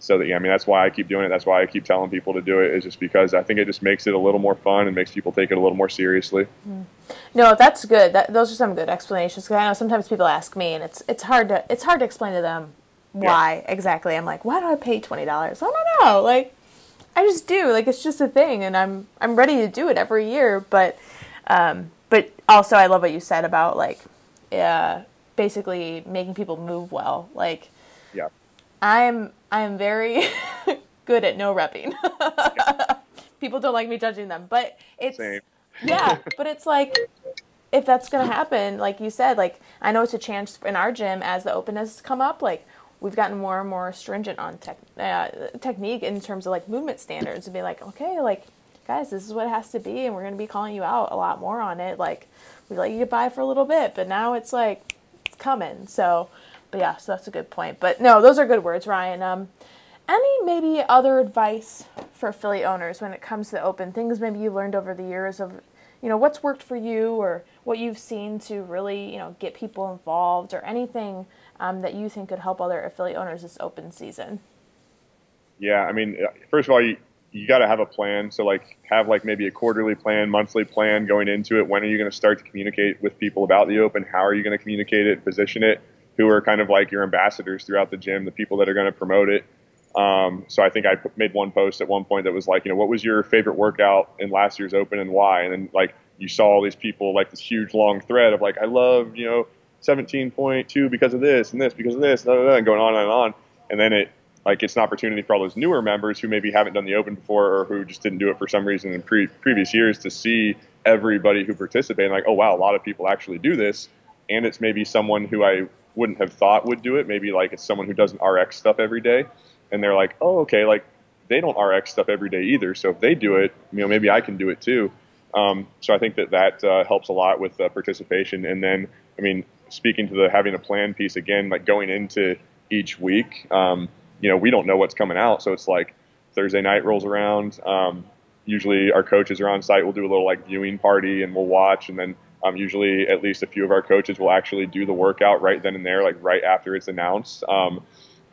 so that yeah, I mean that's why I keep doing it. That's why I keep telling people to do it. Is just because I think it just makes it a little more fun and makes people take it a little more seriously. Mm. No, that's good. That, those are some good explanations. Because I know sometimes people ask me, and it's it's hard to it's hard to explain to them why yeah. exactly. I'm like, why do I pay twenty dollars? I don't know. Like, I just do. Like, it's just a thing, and I'm I'm ready to do it every year. But um, but also, I love what you said about like, uh, basically making people move well. Like, yeah I'm I'm very good at no repping. People don't like me judging them, but it's yeah, but it's like if that's gonna happen, like you said, like I know it's a chance in our gym as the openness come up, like we've gotten more and more stringent on tech, uh, technique in terms of like movement standards and be like, okay, like guys, this is what it has to be, and we're gonna be calling you out a lot more on it. Like we let you get by for a little bit, but now it's like it's coming. So but yeah, so that's a good point. But no, those are good words, Ryan. Um, any maybe other advice for affiliate owners when it comes to the open things maybe you've learned over the years of you know what's worked for you or what you've seen to really you know get people involved or anything um, that you think could help other affiliate owners this open season? Yeah i mean uh, first of all you, you got to have a plan. So like have like maybe a quarterly plan monthly plan going into it. When are you going to start to communicate with people about the open? How are you going to communicate it position it who are kind of like your ambassadors throughout the gym, the people that are going to promote it. Um, so I think I made one post at one point that was like, you know, what was your favorite workout in last year's Open and why? And then like you saw all these people like this huge long thread of like, I love, you know, 17.2 because of this and this because of this, and going on and on. And then it like it's an opportunity for all those newer members who maybe haven't done the Open before or who just didn't do it for some reason in pre- previous years to see everybody who participated like, oh wow, a lot of people actually do this. And it's maybe someone who I wouldn't have thought would do it. Maybe like it's someone who doesn't RX stuff every day, and they're like, oh, okay, like they don't RX stuff every day either. So if they do it, you know, maybe I can do it too. Um, so I think that that uh, helps a lot with uh, participation. And then, I mean, speaking to the having a plan piece again, like going into each week, um, you know, we don't know what's coming out, so it's like Thursday night rolls around. Um, usually, our coaches are on site. We'll do a little like viewing party, and we'll watch, and then um, usually, at least a few of our coaches will actually do the workout right then and there, like right after it's announced. Um,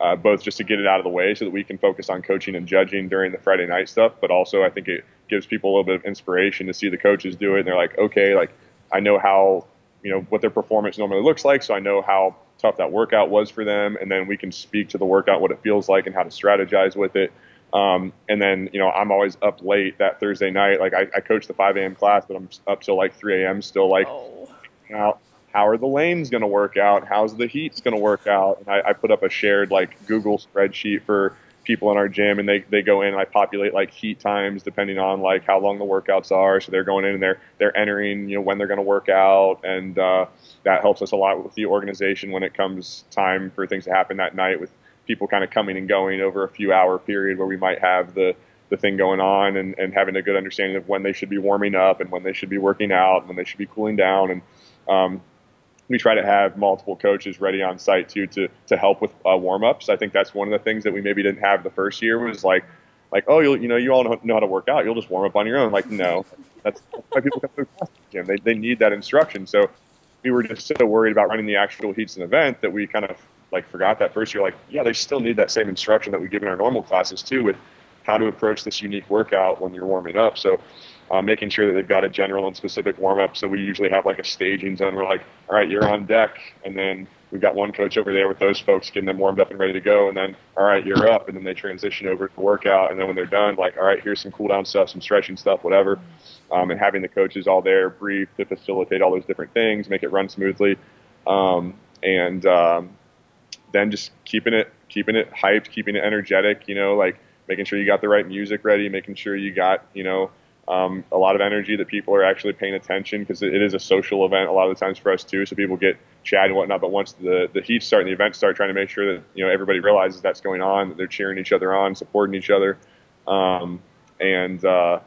uh, both just to get it out of the way so that we can focus on coaching and judging during the Friday night stuff, but also I think it gives people a little bit of inspiration to see the coaches do it. And they're like, okay, like I know how, you know, what their performance normally looks like. So I know how tough that workout was for them. And then we can speak to the workout, what it feels like and how to strategize with it. Um, and then, you know, I'm always up late that Thursday night. Like I, I coach the 5 a.m. class, but I'm up till like 3 a.m. still like, oh. how, how are the lanes going to work out? How's the heat's going to work out? And I, I put up a shared like Google spreadsheet for people in our gym and they, they go in and I populate like heat times depending on like how long the workouts are. So they're going in and they're, they're entering, you know, when they're going to work out. And, uh, that helps us a lot with the organization when it comes time for things to happen that night with people kind of coming and going over a few hour period where we might have the, the thing going on and, and having a good understanding of when they should be warming up and when they should be working out and when they should be cooling down. And, um, we try to have multiple coaches ready on site too to to help with uh, warm ups. I think that's one of the things that we maybe didn't have the first year was like like oh you you know you all know, how to work out you'll just warm up on your own. Like no, that's, that's why people come to the gym. They they need that instruction. So we were just so worried about running the actual heats and event that we kind of like forgot that first year. Like yeah, they still need that same instruction that we give in our normal classes too with how to approach this unique workout when you're warming up. So uh, making sure that they've got a general and specific warm up. So we usually have like a staging zone. We're like, all right, you're on deck, and then we've got one coach over there with those folks getting them warmed up and ready to go, and then all right, you're up, and then they transition over to the workout, and then when they're done, like all right, here's some cool down stuff, some stretching stuff, whatever, um, and having the coaches all there brief to facilitate all those different things, make it run smoothly, um, and um, then just keeping it keeping it hyped, keeping it energetic, you know, like making sure you got the right music ready, making sure you got you know um, a lot of energy that people are actually paying attention because it, is a social event a lot of the times for us too. So people get chatting and whatnot. But once the the heat start and the events start, trying to make sure that you know everybody realizes that's going on, that they're cheering each other on, supporting each other, um, and uh,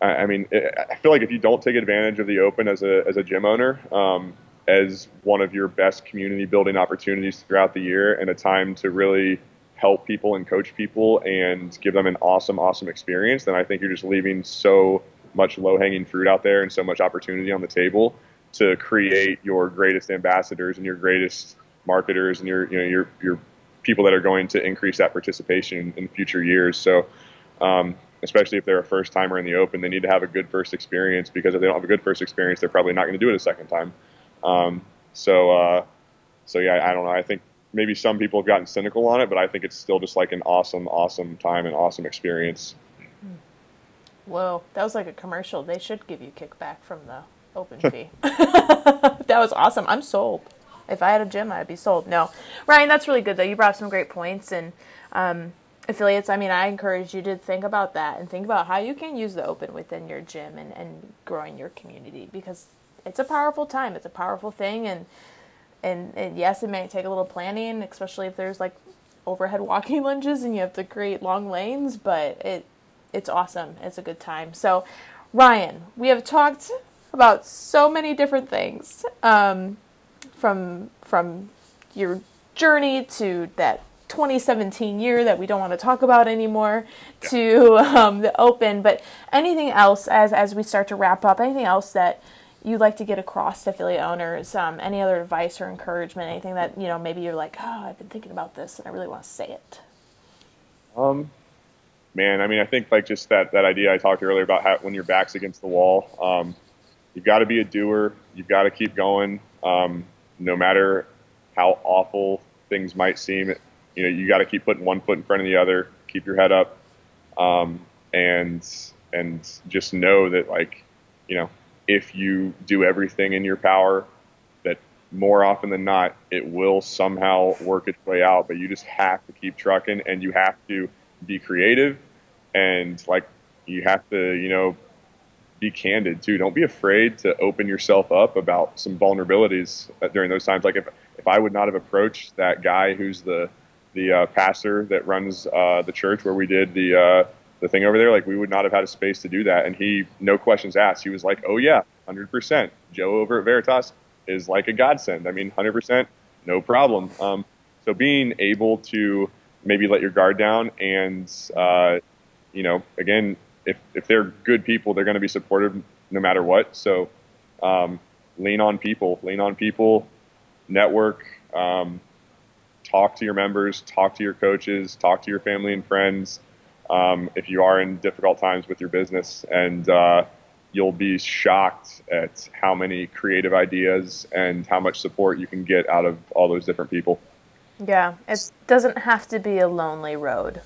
I, I, mean, it, I feel like if you don't take advantage of the open as a as a gym owner. Um, as one of your best community building opportunities throughout the year and a time to really help people and coach people and give them an awesome, awesome experience, then I think you're just leaving so much low hanging fruit out there and so much opportunity on the table to create your greatest ambassadors and your greatest marketers and your you know your your people that are going to increase that participation in future years. So, um, especially if they're a first timer in the open, they need to have a good first experience because if they don't have a good first experience, they're probably not going to do it a second time. Um, so, uh, so yeah, I don't know. I think maybe some people have gotten cynical on it, but I think it's still just like an awesome, awesome time and awesome experience. Whoa, that was like a commercial. They should give you kickback from the open fee. that was awesome. I'm sold. If I had a gym, I'd be sold. No, Ryan, that's really good though. You brought up some great points and um, affiliates. I mean, I encourage you to think about that and think about how you can use the open within your gym and, and growing your community because it's a powerful time. It's a powerful thing and and, and yes, it may take a little planning, especially if there's like overhead walking lunges and you have to create long lanes, but it it's awesome. It's a good time. So, Ryan, we have talked about so many different things, um, from from your journey to that 2017 year that we don't want to talk about anymore, yeah. to um, the Open. But anything else as as we start to wrap up? Anything else that you'd like to get across to affiliate owners? Um, any other advice or encouragement? Anything that you know maybe you're like, oh, I've been thinking about this and I really want to say it. Um, man, I mean, I think like just that that idea I talked earlier about how when your back's against the wall, um, you've got to be a doer. You've got to keep going, um, no matter how awful things might seem. You know, you got to keep putting one foot in front of the other. Keep your head up, um, and and just know that like, you know, if you do everything in your power, that more often than not, it will somehow work its way out. But you just have to keep trucking and you have to be creative and like you have to, you know, be candid too. Don't be afraid to open yourself up about some vulnerabilities during those times. Like if, if I would not have approached that guy who's the, the uh, pastor that runs uh, the church where we did the, uh, the thing over there, like we would not have had a space to do that. And he, no questions asked, he was like, "Oh yeah, hundred percent. Joe over at Veritas is like a godsend. I mean, hundred percent, no problem." Um, so being able to maybe let your guard down and, uh, you know, again, if if they're good people, they're going to be supportive no matter what. So um, lean on people, lean on people, network. Um, talk to your members, talk to your coaches, talk to your family and friends, um, if you are in difficult times with your business, and uh, you'll be shocked at how many creative ideas and how much support you can get out of all those different people. Yeah, it doesn't have to be a lonely road.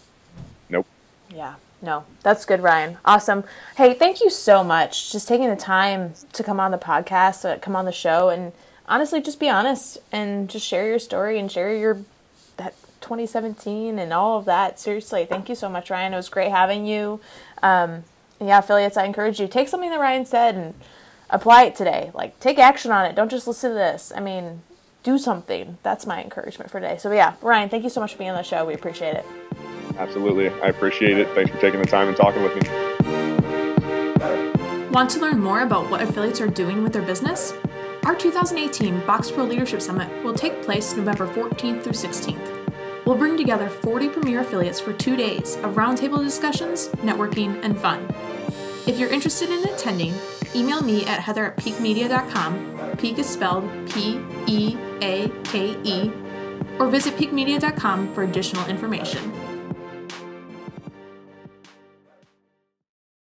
Nope. Yeah, no, that's good, Ryan. Awesome. Hey, thank you so much. Just taking the time to come on the podcast, uh, come on the show, and honestly, just be honest and just share your story and share your 2017 and all of that. Seriously, thank you so much, Ryan. It was great having you. Um, yeah, affiliates, I encourage you take something that Ryan said and apply it today. Like, take action on it. Don't just listen to this. I mean, do something. That's my encouragement for today. So, yeah, Ryan, thank you so much for being on the show. We appreciate it. Absolutely. I appreciate it. Thanks for taking the time and talking with me. Want to learn more about what affiliates are doing with their business? Our 2018 Box Pro Leadership Summit will take place November 14th through 16th. We'll bring together 40 premier affiliates for two days of roundtable discussions, networking, and fun. If you're interested in attending, email me at heather at peakemedia.com. Peake is spelled P E A K E, or visit peakemedia.com for additional information.